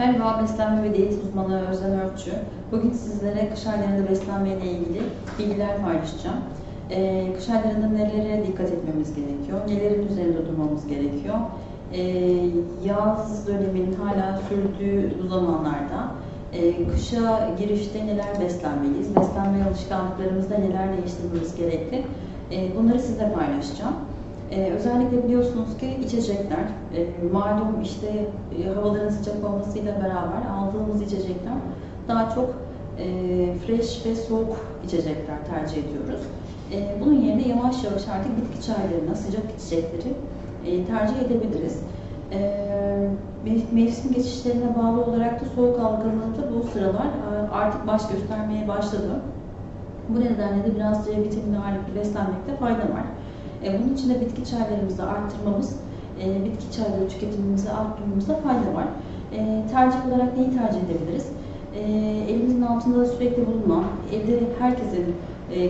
Merhaba, beslenme ve diyet uzmanı Özlem Örtçü. Bugün sizlere kış aylarında beslenme ile ilgili bilgiler paylaşacağım. Ee, kış aylarında nelere dikkat etmemiz gerekiyor, nelerin üzerinde durmamız gerekiyor. Ee, yaz döneminin hala sürdüğü bu zamanlarda e, kışa girişte neler beslenmeliyiz, beslenme alışkanlıklarımızda neler değiştirmemiz gerekli. E, bunları sizinle paylaşacağım. Ee, özellikle biliyorsunuz ki içecekler, e, malum işte e, havaların sıcak olmasıyla beraber aldığımız içecekler daha çok e, fresh ve soğuk içecekler tercih ediyoruz. E, bunun yerine yavaş yavaş artık bitki çaylarına, sıcak içecekleri e, tercih edebiliriz. E, mevsim geçişlerine bağlı olarak da soğuk algınlığı bu sıralar e, artık baş göstermeye başladı. Bu nedenle de biraz C vitamini ağırlıklı beslenmekte fayda var. E, bunun için de bitki çaylarımızı arttırmamız, e, bitki çayları tüketimimizi arttırmamızda fayda var. E, tercih olarak neyi tercih edebiliriz? Elimizin altında sürekli bulunan, evde herkesin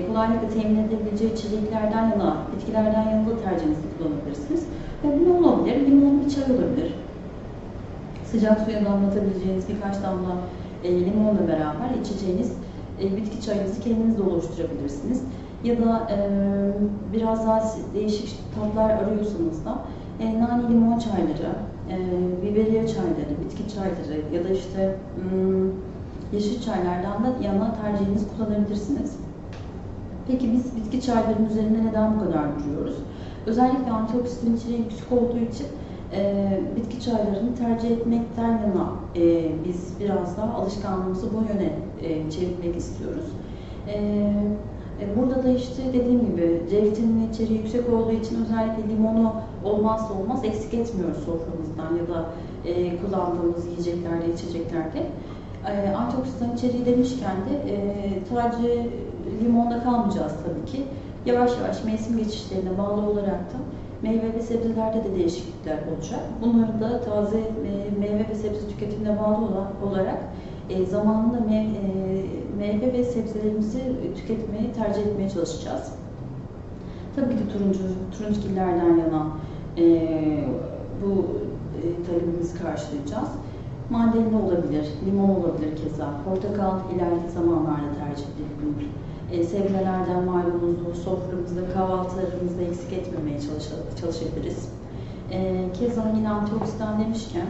kolaylıkla temin edebileceği içeceklerden yana, bitkilerden yana da tercihinizi kullanabilirsiniz. Ve bu ne olabilir? Limon bir çay olabilir. Sıcak suya damlatabileceğiniz birkaç damla limonla beraber içeceğiniz bitki çayınızı kendiniz de oluşturabilirsiniz ya da e, biraz daha değişik tatlar arıyorsanız da e, nane limon çayları, e, biberiye çayları, bitki çayları ya da işte hmm, yeşil çaylardan da yana tercihinizi kullanabilirsiniz. Peki biz bitki çaylarının üzerinde neden bu kadar duruyoruz? Özellikle antioksidan içeriği yüksek olduğu için e, bitki çaylarını tercih etmekten yana e, biz biraz daha alışkanlığımızı bu yöne e, çevirmek istiyoruz. E, burada da işte dediğim gibi C vitamini içeriği yüksek olduğu için özellikle limonu olmazsa olmaz eksik etmiyoruz soframızdan ya da e, kullandığımız yiyeceklerde, içeceklerde. E, antioksidan içeriği demişken de e, sadece limonda kalmayacağız tabii ki. Yavaş yavaş mevsim geçişlerine bağlı olarak da meyve ve sebzelerde de değişiklikler olacak. Bunları da taze e, meyve ve sebze tüketimine bağlı olarak e, zamanında mev, e, meyve ve sebzelerimizi tüketmeyi tercih etmeye çalışacağız. Tabii ki turuncu, turunçgillerden yana e, bu e, talebimizi karşılayacağız. Mandalina olabilir, limon olabilir keza, portakal ileriki zamanlarda tercih edilebilir. E, sebzelerden malumunuz soframızda, kahvaltılarımızda eksik etmemeye çalışabiliriz. E, keza yine antioksidan demişken,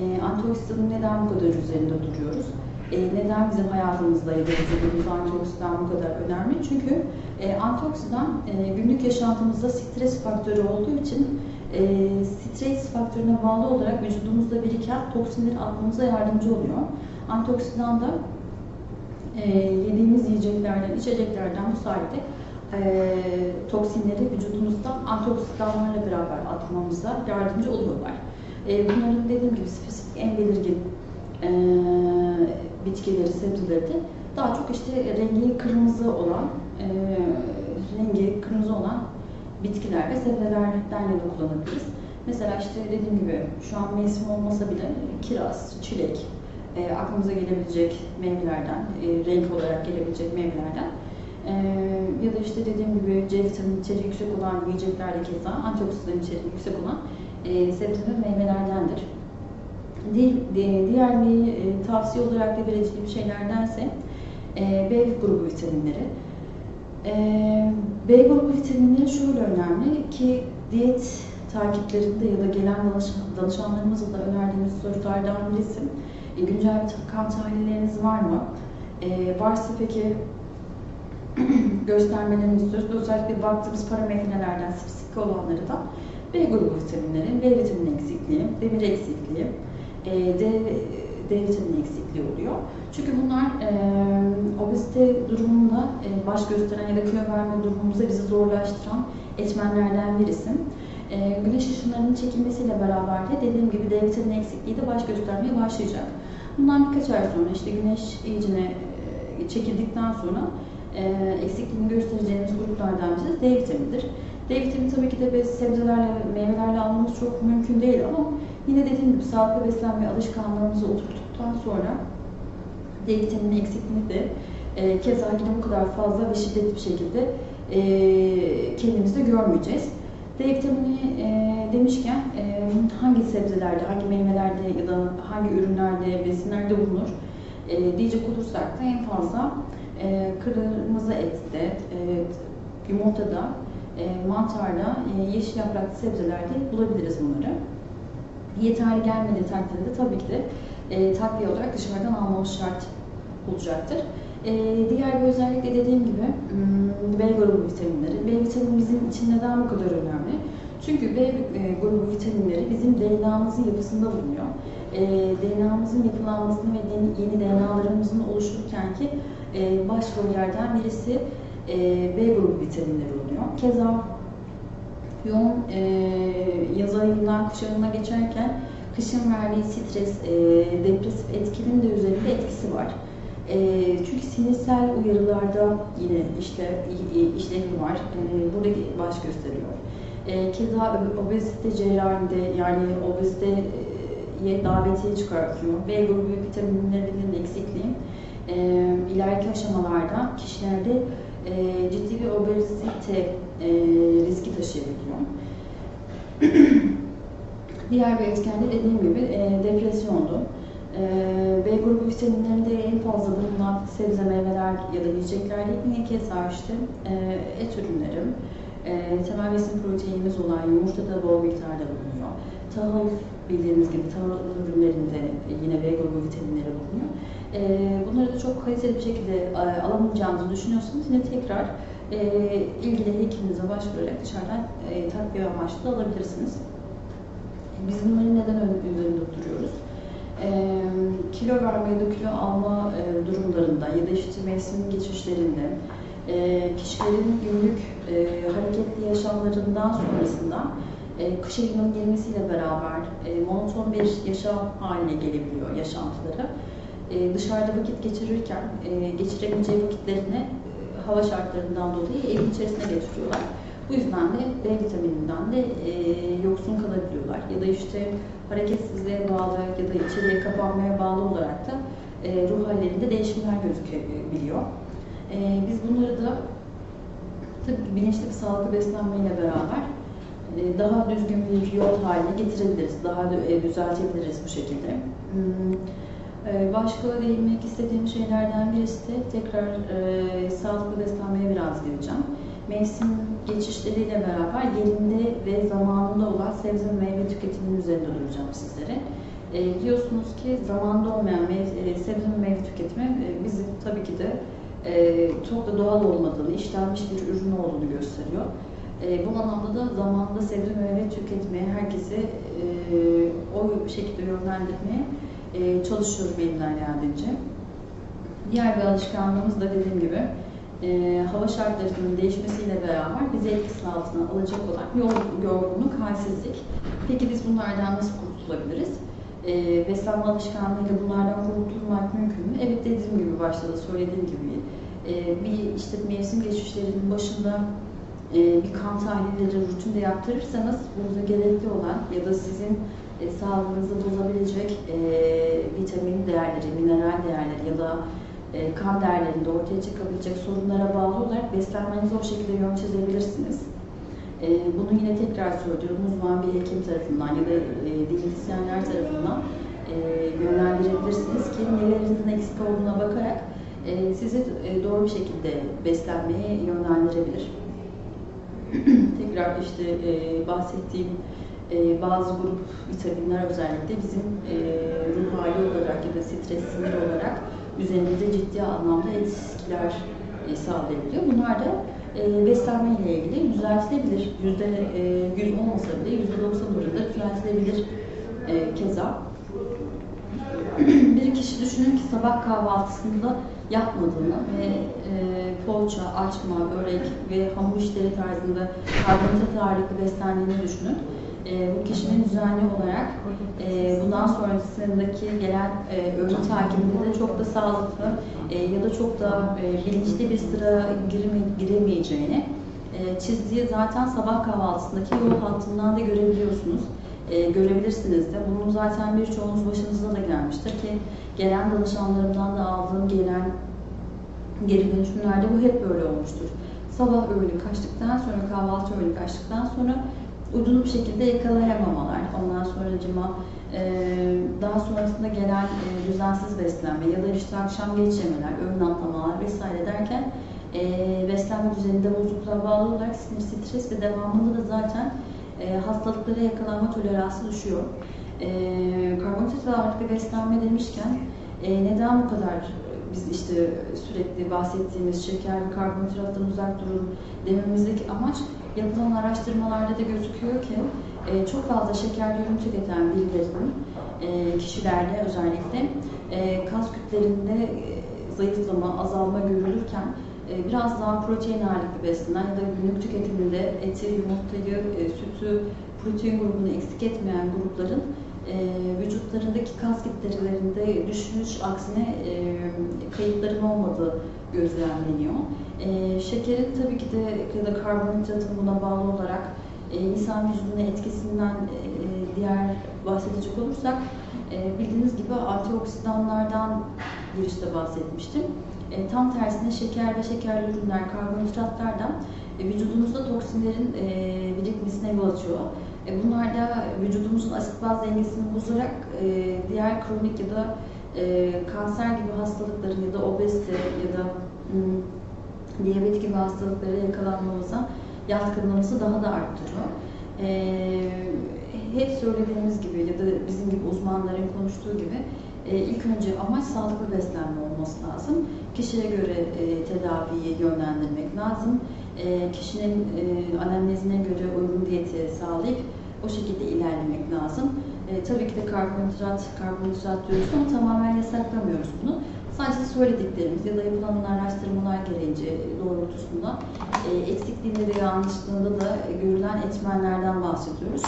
e, antioksidanın neden bu kadar üzerinde duruyoruz? E, neden bizim hayatımızda ya da vücudumuzda antioksidan bu kadar önemli? Çünkü e, antioksidan e, günlük yaşantımızda stres faktörü olduğu için e, stres faktörüne bağlı olarak vücudumuzda biriken toksinleri atmamıza yardımcı oluyor. Antioksidan da e, yediğimiz yiyeceklerden, içeceklerden bu sayede e, toksinleri vücudumuzdan antioksidanlarla beraber atmamıza yardımcı oluyorlar. E, bunların dediğim gibi spesifik en belirgin e, bitkileri, sebzeleri de daha çok işte rengi kırmızı olan, e, rengi kırmızı olan bitkiler ve sebzelerden yana kullanabiliriz. Mesela işte dediğim gibi şu an mevsim olmasa bile kiraz, çilek, e, aklımıza gelebilecek meyvelerden, e, renk olarak gelebilecek meyvelerden e, ya da işte dediğim gibi C vitamini içeriği yüksek olan yiyeceklerde keza antioksidan içeriği yüksek olan e, sebze ve meyvelerdendir. Diğer bir e, tavsiye olarak da vereceğim şeylerdense e, B grubu vitaminleri. E, B grubu vitaminleri şöyle önemli ki diyet takiplerinde ya da gelen danışanlarımızla da önerdiğimiz sorulardan birisi e, güncel kan tahlilleriniz var mı? E, varsa peki göstermelerini istiyoruz. Özellikle baktığımız parametrelerden spesifik olanları da B grubu vitaminleri, B vitamini eksikliği, demir eksikliği, e, D, D vitamini eksikliği oluyor. Çünkü bunlar e, obezite durumunda e, baş gösteren ya da kilo verme durumumuza bizi zorlaştıran etmenlerden birisi. E, güneş ışınlarının çekilmesiyle beraber de dediğim gibi D vitamini eksikliği de baş göstermeye başlayacak. Bundan birkaç ay sonra işte güneş iyicine e, çekildikten sonra e, eksikliğini göstereceğimiz gruplardan birisi D vitaminidir. D vitamini tabii ki de sebzelerle, meyvelerle almamız çok mümkün değil ama yine dediğim gibi sağlıklı beslenme alışkanlığımızı oturttuktan sonra D vitamini eksikliğini de e, keza yine bu kadar fazla ve şiddetli bir şekilde e, kendimizde görmeyeceğiz. D vitamini e, demişken e, hangi sebzelerde, hangi meyvelerde ya da hangi ürünlerde, besinlerde bulunur e, diyecek olursak da en fazla e, kırmızı ette, e, yumurtada, e, mantarda, e, yeşil yapraklı sebzelerde bulabiliriz bunları. Yeterli gelmediği takdirde tabii ki de e, takviye olarak dışarıdan almamız şart olacaktır. E, diğer bir özellik de dediğim gibi hmm, B grubu vitaminleri. B vitamini bizim için neden bu kadar önemli? Çünkü B e, grubu vitaminleri bizim DNA'mızın yapısında bulunuyor. E, DNA'mızın yapılanmasını ve yeni DNA'larımızın oluştururken ki e, başrollerden birisi e, B grubu vitaminleri oluyor. Keza yoğun e, yaz ayından kış ayına geçerken kışın verdiği stres, e, depresif etkinin de üzerinde etkisi var. E, çünkü sinirsel uyarılarda yine işte işlevi var. E, burada baş gösteriyor. E, keza obezite cerrahinde yani obeziteye davetiye çıkartıyor. B grubu vitaminlerinin eksikliği e, ileriki aşamalarda kişilerde e, ciddi bir obezite e, riski taşıyabiliyor. Diğer bir etken de dediğim gibi e, depresyondu. E, B grubu vitaminlerinde en fazla bulunan sebze, meyveler ya da yiyeceklerde yine keza işte e, et ürünleri, e, temel besin proteinimiz olan yumurtada bol miktarda bulunuyor. Tahıl bildiğiniz gibi tahıl ürünlerinde yine B grubu vitaminleri bulunuyor. E, bunları da çok kaliteli bir şekilde e, alamayacağınızı düşünüyorsanız yine tekrar e, ilgili hekiminize başvurarak dışarıdan e, takviye amaçlı da alabilirsiniz. Biz bunları neden üzerinde duruyoruz? E, kilo verme ya da kilo alma e, durumlarında ya da işte mevsim geçişlerinde e, kişilerin günlük e, hareketli yaşamlarından sonrasında e, kış ayının gelmesiyle beraber e, monoton bir yaşam haline gelebiliyor yaşantıları. E, dışarıda vakit geçirirken e, geçiremeyeceği vakitlerini e, hava şartlarından dolayı evin içerisine getiriyorlar. Bu yüzden de B vitamininden de e, yoksun kalabiliyorlar. Ya da işte hareketsizliğe bağlı ya da içeriye kapanmaya bağlı olarak da e, ruh hallerinde değişimler gözükebiliyor. E, biz bunları da tabii bilinçli bir sağlıklı beslenmeyle beraber e, daha düzgün bir yol haline getirebiliriz. Daha e, düzeltebiliriz bu şekilde. Hmm. E, başka değinmek istediğim şeylerden birisi de tekrar e, sağlıklı beslenmeye biraz gireceğim mevsim geçişleriyle beraber yerinde ve zamanında olan sebze ve meyve tüketiminin üzerinde duracağım sizlere. E, biliyorsunuz ki zamanda olmayan meyve, sebze ve meyve tüketimi e, bizim tabii ki de e, çok da doğal olmadığını, işlenmiş bir ürün olduğunu gösteriyor. E, bu anlamda da zamanında sebze meyve tüketmeye, herkesi e, o şekilde yönlendirmeye e, çalışıyorum elimden geldiğince. Diğer bir alışkanlığımız da dediğim gibi e, hava şartlarının değişmesiyle beraber bizi etkisi altına alacak olan yorgunluk, halsizlik. Peki biz bunlardan nasıl kurtulabiliriz? E, beslenme alışkanlığıyla bunlardan kurtulmak mümkün mü? Evet dediğim gibi başta da söylediğim gibi e, bir işte mevsim geçişlerinin başında bir kan tahlilleri rutinde yaptırırsanız burada gerekli olan ya da sizin e, sağlığınızı bozabilecek e, vitamin değerleri, mineral değerleri ya da e, kan değerlerinde ortaya çıkabilecek sorunlara bağlı olarak beslenmenizi o şekilde yön çizebilirsiniz. E, bunu yine tekrar söylüyorum uzman bir hekim tarafından ya da e, diyetisyenler tarafından yönlendirebilirsiniz ki nelerinizin eksik olduğuna bakarak sizi doğru bir şekilde beslenmeye yönlendirebilir. tekrar işte bahsettiğim bazı grup vitaminler özellikle bizim ruh hali olarak ya da stres sinir olarak üzerinde ciddi anlamda etkiler e, sağlayabiliyor. Bunlar da e, beslenme ile ilgili düzeltilebilir. Yüzde e, olmasa bile yüzde doksan oranında düzeltilebilir e, keza. bir kişi düşünün ki sabah kahvaltısında yapmadığını ve e, poğaça, açma, börek ve hamur işleri tarzında karbonhidrat ağırlıklı beslendiğini düşünün e, bu kişinin düzenli olarak e, bundan sonrasındaki gelen e, öğün takibinde de çok da sağlıklı e, ya da çok da e, bilinçli bir sıra girme, giremeyeceğini e, çizdiği zaten sabah kahvaltısındaki yol hattından da görebiliyorsunuz. E, görebilirsiniz de. Bunun zaten birçoğunuz başınıza da gelmiştir ki gelen danışanlarımdan da aldığım gelen geri dönüşümlerde bu hep böyle olmuştur. Sabah öğünü kaçtıktan sonra, kahvaltı öğünü kaçtıktan sonra uygun bir şekilde yakalayamamalar, ondan sonra cima daha sonrasında gelen e, düzensiz beslenme ya da işte akşam geç yemeler, öğün atlamalar vesaire derken e, beslenme düzeninde bozuklukla bağlı olarak sinir, stres ve devamında da zaten e, hastalıklara yakalanma toleransı düşüyor. E, karbonhidrat ağırlıklı beslenme demişken e, neden bu kadar biz işte sürekli bahsettiğimiz şeker ve karbonhidrattan uzak durun dememizdeki amaç yapılan araştırmalarda da gözüküyor ki e, çok fazla şekerli ürün tüketen birilerinin e, kişilerde özellikle e, kas kütlerinde e, zayıflama, azalma görülürken e, biraz daha protein ağırlıklı beslenen ya da günlük tüketiminde eti, yumurtayı, e, sütü, protein grubunu eksik etmeyen grupların e, vücutlarındaki kas kitlelerinde düşmüş, aksine e, kayıpların olmadığı gözlemleniyor. E, şekerin tabii ki de ya da karbonhidratın buna bağlı olarak e, insan vücuduna etkisinden diğer bahsedecek olursak bildiğiniz gibi antioksidanlardan girişte bahsetmiştim. E, tam tersine şeker ve şekerli ürünler, karbonhidratlardan e, vücudumuzda toksinlerin e, birikmesine yol açıyor. E, bunlar da vücudumuzun asit baz dengesini bozarak e, diğer kronik ya da e, kanser gibi hastalıkların ya da obezite ya da hmm, diyabet gibi hastalıklara yakalanmamıza yatkınlığımızı daha da arttırıyor. E, hep söylediğimiz gibi ya da bizim gibi uzmanların konuştuğu gibi e, ilk önce amaç sağlıklı beslenme olması lazım. Kişiye göre e, tedaviyi yönlendirmek lazım. E, kişinin e, anamnezine göre uygun diyeti sağlayıp o şekilde ilerlemek lazım. E, tabii ki de karbonhidrat, karbonhidrat diyoruz ama tamamen yasaklamıyoruz bunu. Sadece söylediklerimiz ya da yapılan araştırmalar gereğince doğrultusunda e, eksikliğinde ve yanlışlığında da görülen etmenlerden bahsediyoruz.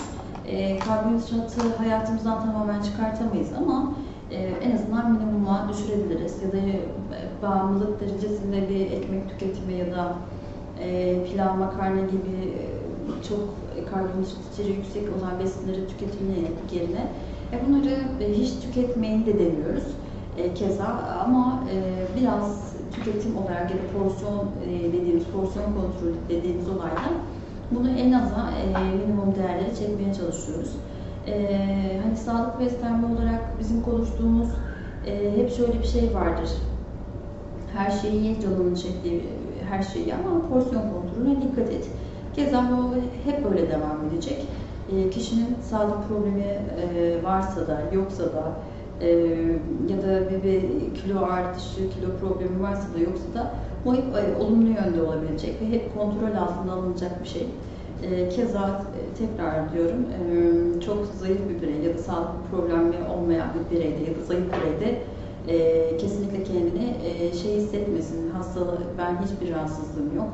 E, karbonhidratı hayatımızdan tamamen çıkartamayız ama e, en azından minimuma düşürebiliriz. Ya da e, bağımlılık derecesinde bir ekmek tüketimi ya da e, pilav, makarna gibi e, çok karbonhidrat içeriği yüksek olan besinleri tüketilmek yerine e, bunları e, hiç tüketmeyin de demiyoruz. E, keza ama e, biraz tüketim olarak ya da porsiyon e, dediğimiz porsiyon kontrolü dediğimiz olayda bunu en aza e, minimum değerleri çekmeye çalışıyoruz. E, hani sağlık beslenme olarak bizim konuştuğumuz e, hep şöyle bir şey vardır. Her şeyi ye canının çektiği her şeyi ama porsiyon kontrolüne dikkat et. Keza o hep böyle devam edecek. E, kişinin sağlık problemi e, varsa da yoksa da e, ya da bir, bir kilo artışı, kilo problemi varsa da yoksa da bu hep e, olumlu yönde olabilecek ve hep kontrol altında alınacak bir şey. E, keza tekrar diyorum, e, çok zayıf bir birey ya da sağlık problemi olmayan bir bireyde ya da zayıf bireyde e, kesinlikle kendini e, şey hissetmesin, hastalığı, ben hiçbir rahatsızlığım yok,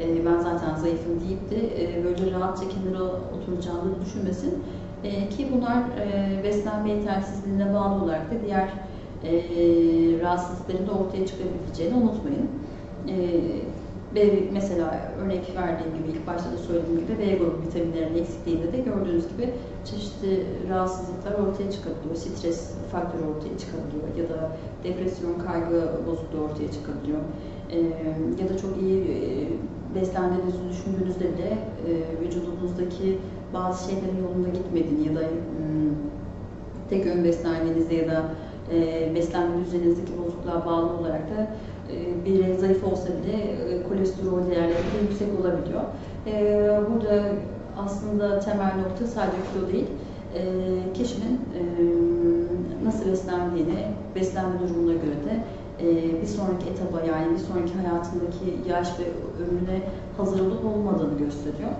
e, ben zaten zayıfım deyip de e, böyle rahatça kenara oturacağını düşünmesin. E, ki bunlar e, beslenme yetersizliğine bağlı olarak da diğer e, rahatsızlıkların da ortaya çıkabileceğini unutmayın. E, B, mesela örnek verdiğim gibi ilk başta da söylediğim gibi B grubu vitaminlerinin eksikliğinde de gördüğünüz gibi çeşitli rahatsızlıklar ortaya çıkabiliyor. Stres faktörü ortaya çıkabiliyor ya da depresyon, kaygı bozukluğu ortaya çıkabiliyor. Ee, ya da çok iyi e, beslendiğinizi düşündüğünüzde bile e, vücudunuzdaki bazı şeylerin yolunda gitmediğini ya da hmm, tek ön beslenmenizde ya da e, beslenme düzeninizdeki bozukluğa bağlı olarak da e, biri zayıf olsa bile e, kolesterol değerleri yüksek olabiliyor. E, burada aslında temel nokta sadece kilo değil, kişinin nasıl beslendiğini, beslenme durumuna göre de bir sonraki etaba yani bir sonraki hayatındaki yaş ve ömrüne hazır olup olmadığını gösteriyor.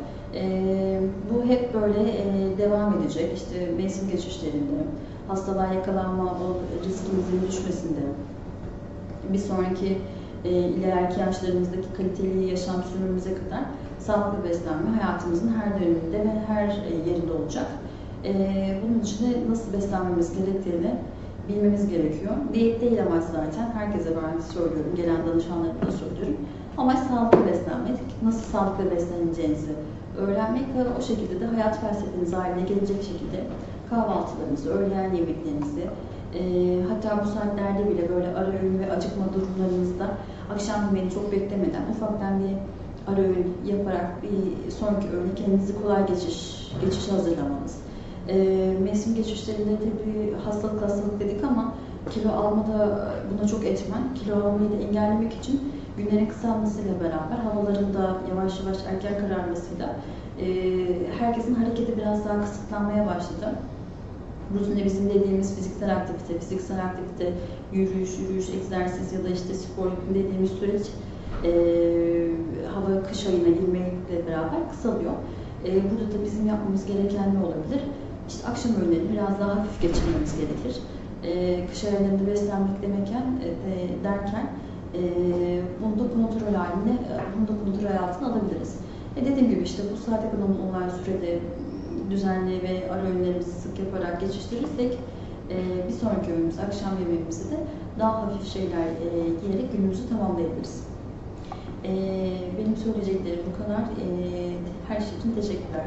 Bu hep böyle devam edecek. İşte mevsim geçişlerinde, hastalığa yakalanma o riskimizin düşmesinde, bir sonraki e, ileriki yaşlarımızdaki kaliteli yaşam sürümümüze kadar sağlıklı beslenme hayatımızın her döneminde ve her e, yerinde olacak. E, bunun için de nasıl beslenmemiz gerektiğini bilmemiz gerekiyor. Diyet değil amaç zaten. Herkese ben söylüyorum, gelen danışanlarıma da söylüyorum. Amaç sağlıklı beslenmek, nasıl sağlıklı besleneceğinizi öğrenmek ve o şekilde de hayat felsefeniz haline gelecek şekilde kahvaltılarınızı, öğlen yemeklerinizi, e, hatta bu saatlerde bile böyle ara öğün ve acıkma durumlarınızda akşam yemeğini çok beklemeden ufaktan bir ara öğün yaparak bir sonraki öğüne kendinizi kolay geçiş, geçiş hazırlamanız. E, mevsim geçişlerinde tabii hastalık hastalık dedik ama kilo almada buna çok etmen. Kilo almayı da engellemek için günlerin kısalmasıyla beraber havaların da yavaş yavaş erken kararmasıyla e, herkesin hareketi biraz daha kısıtlanmaya başladı. Rutinde bizim dediğimiz fiziksel aktivite, fiziksel aktivite, yürüyüş, yürüyüş, egzersiz ya da işte spor dediğimiz süreç e, hava kış ayına girmekle beraber kısalıyor. E, burada da bizim yapmamız gereken ne olabilir? İşte akşam öğünleri biraz daha hafif geçirmemiz gerekir. E, kış aylarında beslenmek demeken, e, de- derken e, bunu da kontrol haline, bunu da kontrol altına alabiliriz. E dediğim gibi işte bu saat ekonomi olan sürede düzenli ve ara öğünlerimizi sık yaparak geçiştirirsek e, bir sonraki öğünümüz, akşam yemeğimizi de daha hafif şeyler e, yiyerek günümüzü tamamlayabiliriz. E, benim söyleyeceklerim bu kadar. E, her şey için teşekkürler.